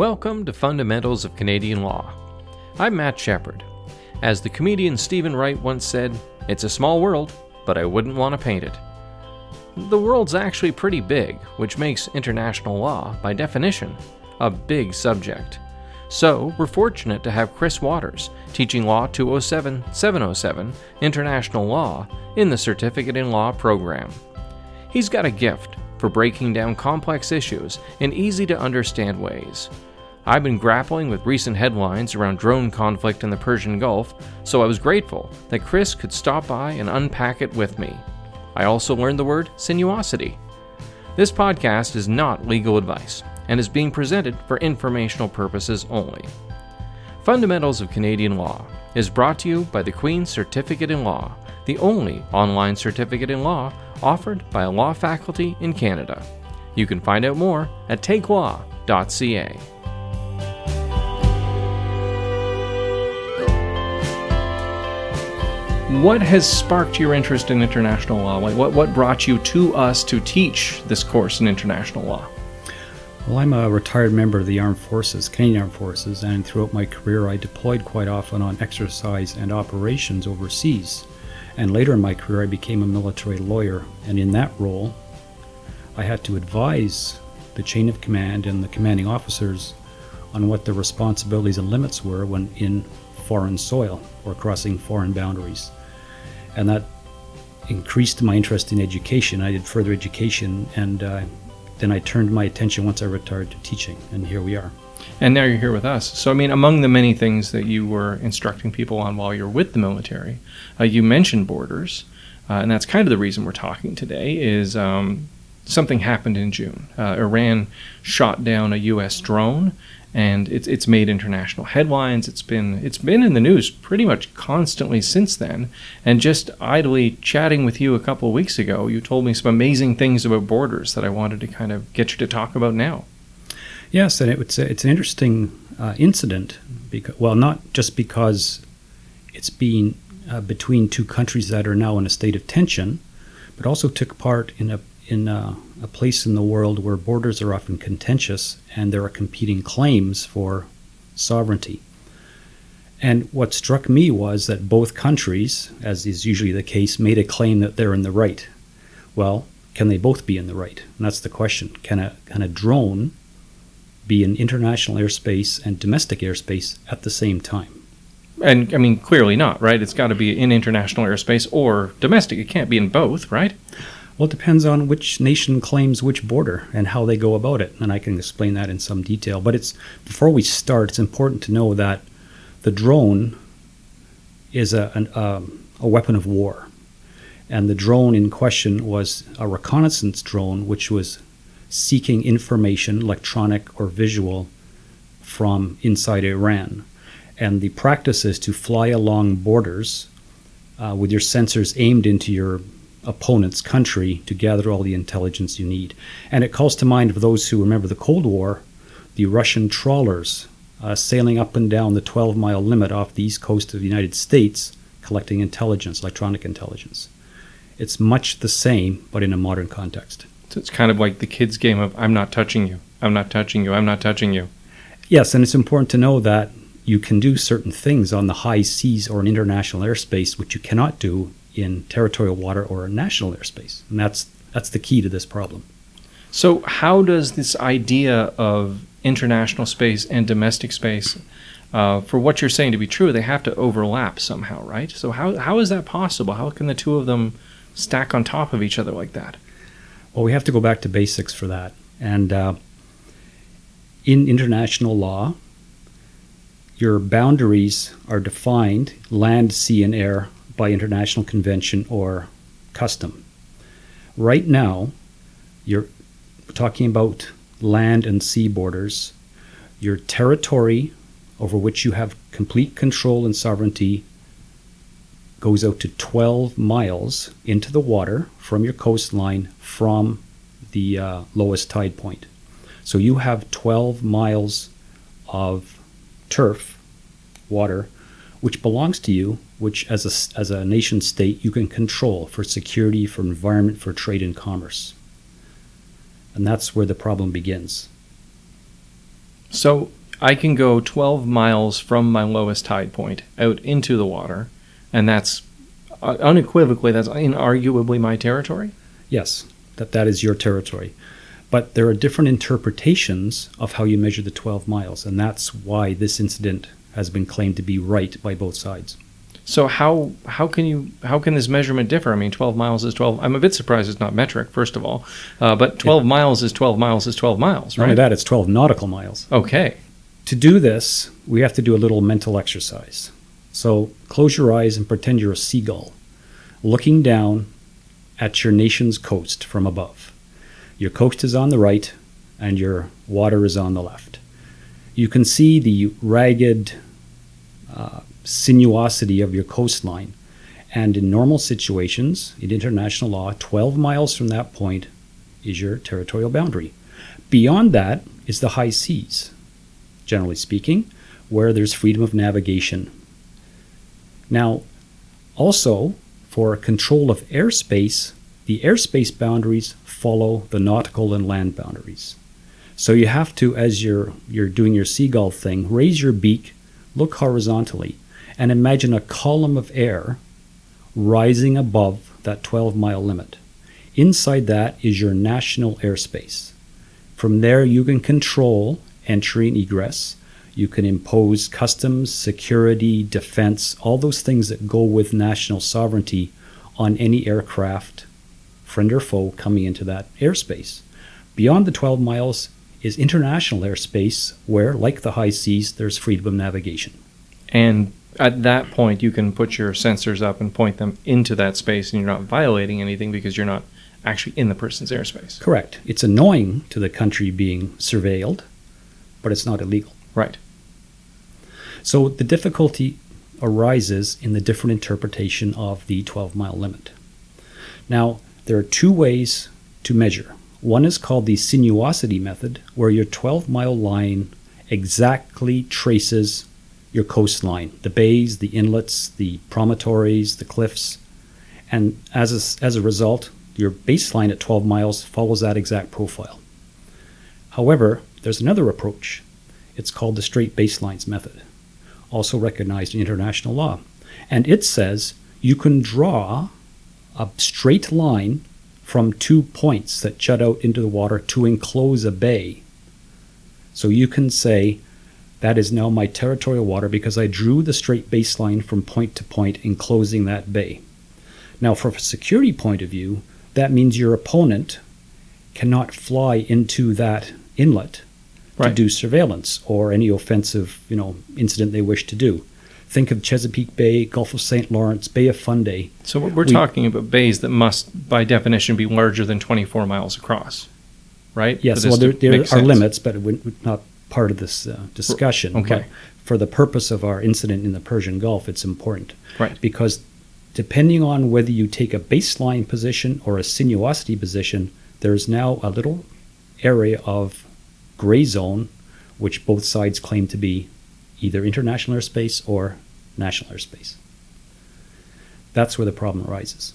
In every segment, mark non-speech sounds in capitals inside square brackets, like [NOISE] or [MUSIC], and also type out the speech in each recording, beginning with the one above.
Welcome to Fundamentals of Canadian Law. I'm Matt Shepard. As the comedian Steven Wright once said, it's a small world, but I wouldn't want to paint it. The world's actually pretty big, which makes international law, by definition, a big subject. So, we're fortunate to have Chris Waters teaching Law 207 707 International Law in the Certificate in Law program. He's got a gift for breaking down complex issues in easy to understand ways. I've been grappling with recent headlines around drone conflict in the Persian Gulf, so I was grateful that Chris could stop by and unpack it with me. I also learned the word sinuosity. This podcast is not legal advice and is being presented for informational purposes only. Fundamentals of Canadian Law is brought to you by the Queen's Certificate in Law, the only online certificate in law offered by a law faculty in Canada. You can find out more at takelaw.ca. What has sparked your interest in international law? What, what brought you to us to teach this course in international law? Well, I'm a retired member of the Armed Forces, Canadian Armed Forces, and throughout my career I deployed quite often on exercise and operations overseas. And later in my career, I became a military lawyer. And in that role, I had to advise the chain of command and the commanding officers on what their responsibilities and limits were when in foreign soil or crossing foreign boundaries. And that increased my interest in education. I did further education, and uh, then I turned my attention once I retired to teaching, and here we are. And now you're here with us. So, I mean, among the many things that you were instructing people on while you're with the military, uh, you mentioned borders, uh, and that's kind of the reason we're talking today. Is um, something happened in June? Uh, Iran shot down a U.S. drone, and it's it's made international headlines. It's been it's been in the news pretty much constantly since then. And just idly chatting with you a couple of weeks ago, you told me some amazing things about borders that I wanted to kind of get you to talk about now. Yes, and it, it's it's an interesting uh, incident. Because, well, not just because it's being uh, between two countries that are now in a state of tension, but also took part in a in a, a place in the world where borders are often contentious and there are competing claims for sovereignty. And what struck me was that both countries, as is usually the case, made a claim that they're in the right. Well, can they both be in the right? And that's the question. Can a, can a drone be in international airspace and domestic airspace at the same time. And I mean, clearly not, right? It's got to be in international airspace or domestic. It can't be in both, right? Well, it depends on which nation claims which border and how they go about it, and I can explain that in some detail. But it's before we start, it's important to know that the drone is a, an, um, a weapon of war, and the drone in question was a reconnaissance drone, which was seeking information, electronic or visual, from inside Iran. And the practice is to fly along borders uh, with your sensors aimed into your opponent's country to gather all the intelligence you need. And it calls to mind for those who remember the Cold War, the Russian trawlers uh, sailing up and down the 12 mile limit off the east coast of the United States collecting intelligence, electronic intelligence. It's much the same, but in a modern context. So it's kind of like the kids' game of I'm not touching you, I'm not touching you, I'm not touching you. Yes, and it's important to know that you can do certain things on the high seas or in international airspace which you cannot do in territorial water or national airspace. And that's that's the key to this problem. So how does this idea of international space and domestic space uh, for what you're saying to be true, they have to overlap somehow, right? So how how is that possible? How can the two of them stack on top of each other like that? Well, we have to go back to basics for that. And uh, in international law, your boundaries are defined land, sea, and air by international convention or custom. Right now, you're talking about land and sea borders. Your territory over which you have complete control and sovereignty goes out to 12 miles into the water from your coastline from the uh, lowest tide point. So you have 12 miles of turf, water, which belongs to you, which as a, as a nation state you can control for security, for environment, for trade and commerce. And that's where the problem begins. So I can go 12 miles from my lowest tide point out into the water, and that's uh, unequivocally, that's inarguably my territory. Yes, that that is your territory. But there are different interpretations of how you measure the 12 miles, and that's why this incident has been claimed to be right by both sides. So how how can you how can this measurement differ? I mean, 12 miles is 12. I'm a bit surprised it's not metric, first of all, uh, but 12 miles is 12 miles is 12 miles, Not only right? that, it's 12 nautical miles. Okay. To do this, we have to do a little mental exercise. So close your eyes and pretend you're a seagull looking down at your nation's coast from above. Your coast is on the right and your water is on the left. You can see the ragged uh, sinuosity of your coastline. And in normal situations, in international law, 12 miles from that point is your territorial boundary. Beyond that is the high seas, generally speaking, where there's freedom of navigation. Now, also, for control of airspace, the airspace boundaries follow the nautical and land boundaries. So you have to, as you're, you're doing your seagull thing, raise your beak, look horizontally, and imagine a column of air rising above that 12 mile limit. Inside that is your national airspace. From there, you can control entry and egress. You can impose customs, security, defense, all those things that go with national sovereignty on any aircraft, friend or foe, coming into that airspace. Beyond the 12 miles is international airspace, where, like the high seas, there's freedom of navigation. And at that point, you can put your sensors up and point them into that space, and you're not violating anything because you're not actually in the person's airspace. Correct. It's annoying to the country being surveilled, but it's not illegal. Right. So the difficulty arises in the different interpretation of the 12 mile limit. Now, there are two ways to measure. One is called the sinuosity method, where your 12 mile line exactly traces your coastline the bays, the inlets, the promontories, the cliffs. And as a, as a result, your baseline at 12 miles follows that exact profile. However, there's another approach. It's called the straight baselines method, also recognized in international law. And it says you can draw a straight line from two points that jut out into the water to enclose a bay. So you can say, that is now my territorial water because I drew the straight baseline from point to point enclosing that bay. Now, from a security point of view, that means your opponent cannot fly into that inlet to do surveillance or any offensive, you know, incident they wish to do. Think of Chesapeake Bay, Gulf of St. Lawrence, Bay of Fundy. So we're we're talking about bays that must, by definition, be larger than 24 miles across, right? Yes, well, there, there are sense. limits, but it would- not part of this uh, discussion. okay. But for the purpose of our incident in the Persian Gulf, it's important. Right. Because depending on whether you take a baseline position or a sinuosity position, there's now a little area of gray zone, which both sides claim to be either international airspace or national airspace. That's where the problem arises.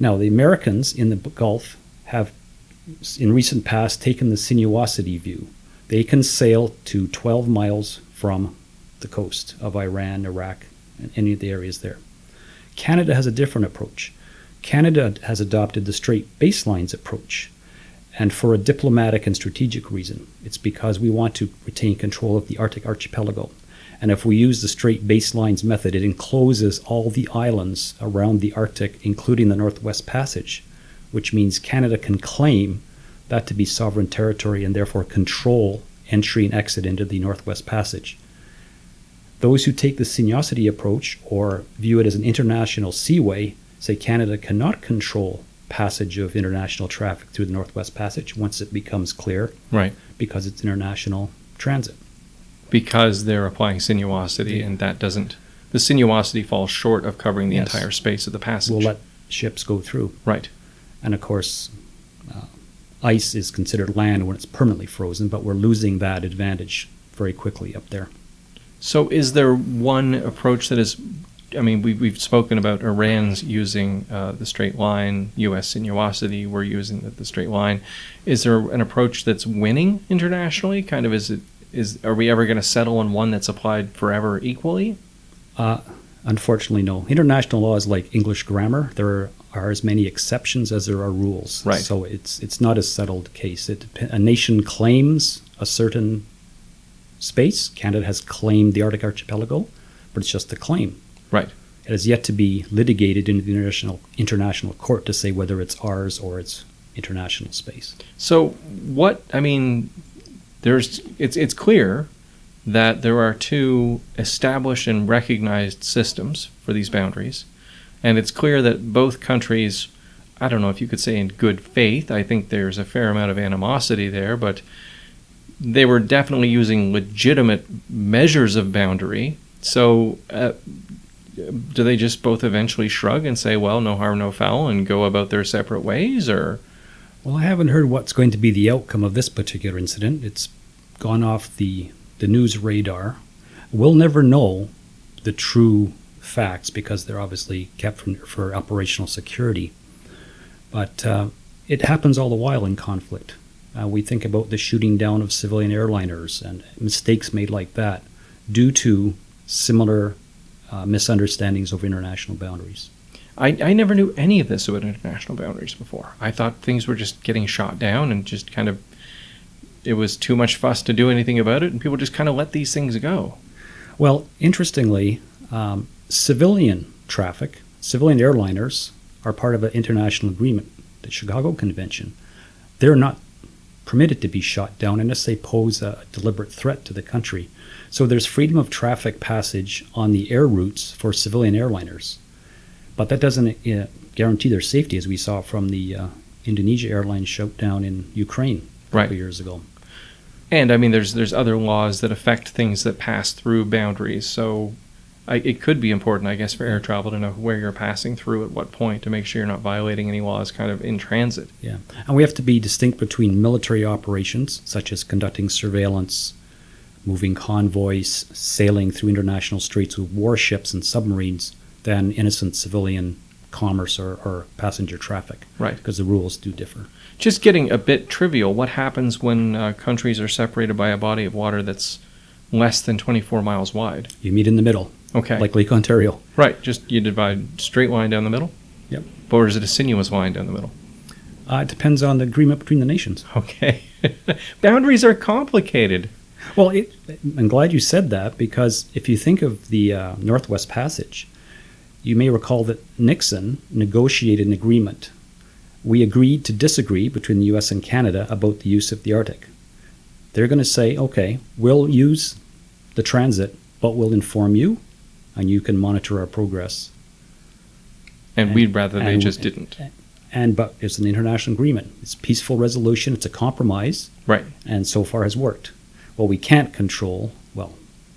Now, the Americans in the Gulf have, in recent past, taken the sinuosity view. They can sail to 12 miles from the coast of Iran, Iraq, and any of the areas there. Canada has a different approach. Canada has adopted the straight baselines approach. And for a diplomatic and strategic reason, it's because we want to retain control of the Arctic archipelago. And if we use the straight baselines method, it encloses all the islands around the Arctic, including the Northwest Passage, which means Canada can claim that to be sovereign territory and therefore control entry and exit into the Northwest Passage. Those who take the sinuosity approach or view it as an international seaway say Canada cannot control passage of international traffic through the Northwest Passage once it becomes clear Right. because it's international transit. Because they're applying sinuosity, and that doesn't. The sinuosity falls short of covering the Yes. entire space of the passage. We'll let ships go through. right. And of course, uh, ice is considered land when it's permanently frozen, but we're losing that advantage very quickly up there. So, is there one approach that is? I mean, we, we've spoken about Iran's using uh, the straight line, U.S. sinuosity. We're using the, the straight line. Is there an approach that's winning internationally? Kind of, is it is are we ever going to settle on one that's applied forever equally? Uh, unfortunately, no. International law is like English grammar. There are as many exceptions as there are rules. Right. So it's it's not a settled case. It a nation claims a certain space. Canada has claimed the Arctic archipelago, but it's just a claim. Right. It has yet to be litigated in the international international court to say whether it's ours or it's international space. So what I mean, there's it's it's clear that there are two established and recognized systems for these boundaries, and it's clear that both countries. I don't know if you could say in good faith. I think there's a fair amount of animosity there, but they were definitely using legitimate measures of boundary. So, uh, do they just both eventually shrug and say, "Well, no harm, no foul," and go about their separate ways, or? Well, I haven't heard what's going to be the outcome of this particular incident. It's gone off the, the news radar. We'll never know the true facts because they're obviously kept from, for operational security. But uh, it happens all the while in conflict. Uh, we think about the shooting down of civilian airliners and mistakes made like that due to similar uh, misunderstandings of international boundaries. I, I never knew any of this about international boundaries before. I thought things were just getting shot down and just kind of it was too much fuss to do anything about it, and people just kind of let these things go. Well, interestingly, um, civilian traffic, civilian airliners are part of an international agreement, the Chicago Convention. They're not permitted to be shot down unless they pose a deliberate threat to the country. So there's freedom of traffic passage on the air routes for civilian airliners. But that doesn't uh, guarantee their safety, as we saw from the uh, Indonesia Airlines shutdown in Ukraine a Right. couple years ago. And I mean, there's there's other laws that affect things that pass through boundaries. So I, it could be important, I guess, for air travel to know where you're passing through at what point to make sure you're not violating any laws kind of in transit. Yeah, and we have to be distinct between military operations, such as conducting surveillance, moving convoys, sailing through international straits with warships and submarines, than innocent civilian commerce or, or passenger traffic. Right. Because the rules do differ. Just getting a bit trivial, what happens when uh, countries are separated by a body of water that's less than 24 miles wide? You meet in the middle, Okay. like Lake Ontario. right, just you divide straight line down the middle? Yep. Or is it a sinuous line down the middle? Uh, it depends on the agreement between the nations. Okay. [LAUGHS] Boundaries are complicated. Well, it, I'm glad you said that because if you think of the uh, Northwest Passage, you may recall that Nixon negotiated an agreement. We agreed to disagree between the U.S. and Canada about the use of the Arctic. They're going to say, okay, we'll use the transit, but we'll inform you, and you can monitor our progress. And, And- we'd rather they and- just didn't. And but it's an international agreement. It's peaceful resolution. It's a compromise. Right. and so far has worked. What we can't control, well,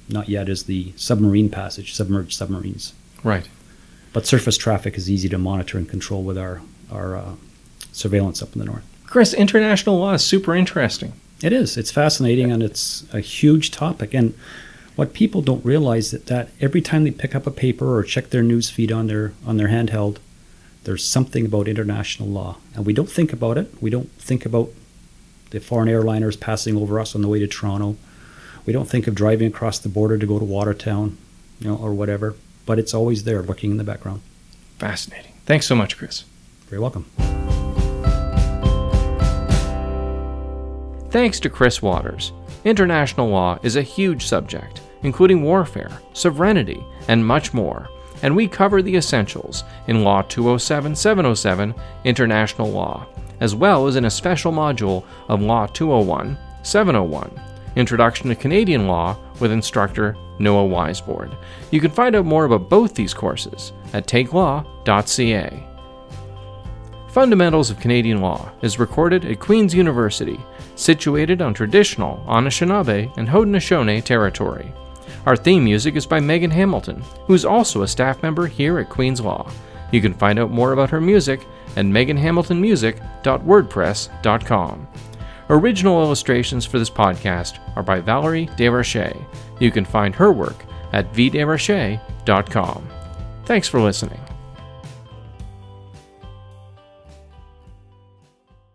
not yet, is the submarine passage, submerged submarines. Right. But surface traffic is easy to monitor and control with our our uh, surveillance up in the north. Chris, international law is super interesting. It is. It's fascinating and it's a huge topic. And what people don't realize is that every time they pick up a paper or check their news feed on their on their handheld, there's something about international law, and we don't think about it. We don't think about the foreign airliners passing over us on the way to Toronto. We don't think of driving across the border to go to Watertown, you know, or whatever. But it's always there, lurking in the background. Fascinating. Thanks so much, Chris. Very welcome. Thanks to Chris Waters. International law is a huge subject, including warfare, sovereignty, and much more, and we cover the essentials in Law 207 707 International Law, as well as in a special module of Law 201 701 Introduction to Canadian Law with instructor Noah Weisbord. You can find out more about both these courses at takelaw.ca. Fundamentals of Canadian Law is recorded at Queen's University, situated on traditional Anishinaabe and Haudenosaunee territory. Our theme music is by Megan Hamilton, who is also a staff member here at Queen's Law. You can find out more about her music at meganhamiltonmusic.wordpress.com. Original illustrations for this podcast are by Valerie Desrochers. You can find her work at vdesrochers.com. Thanks for listening.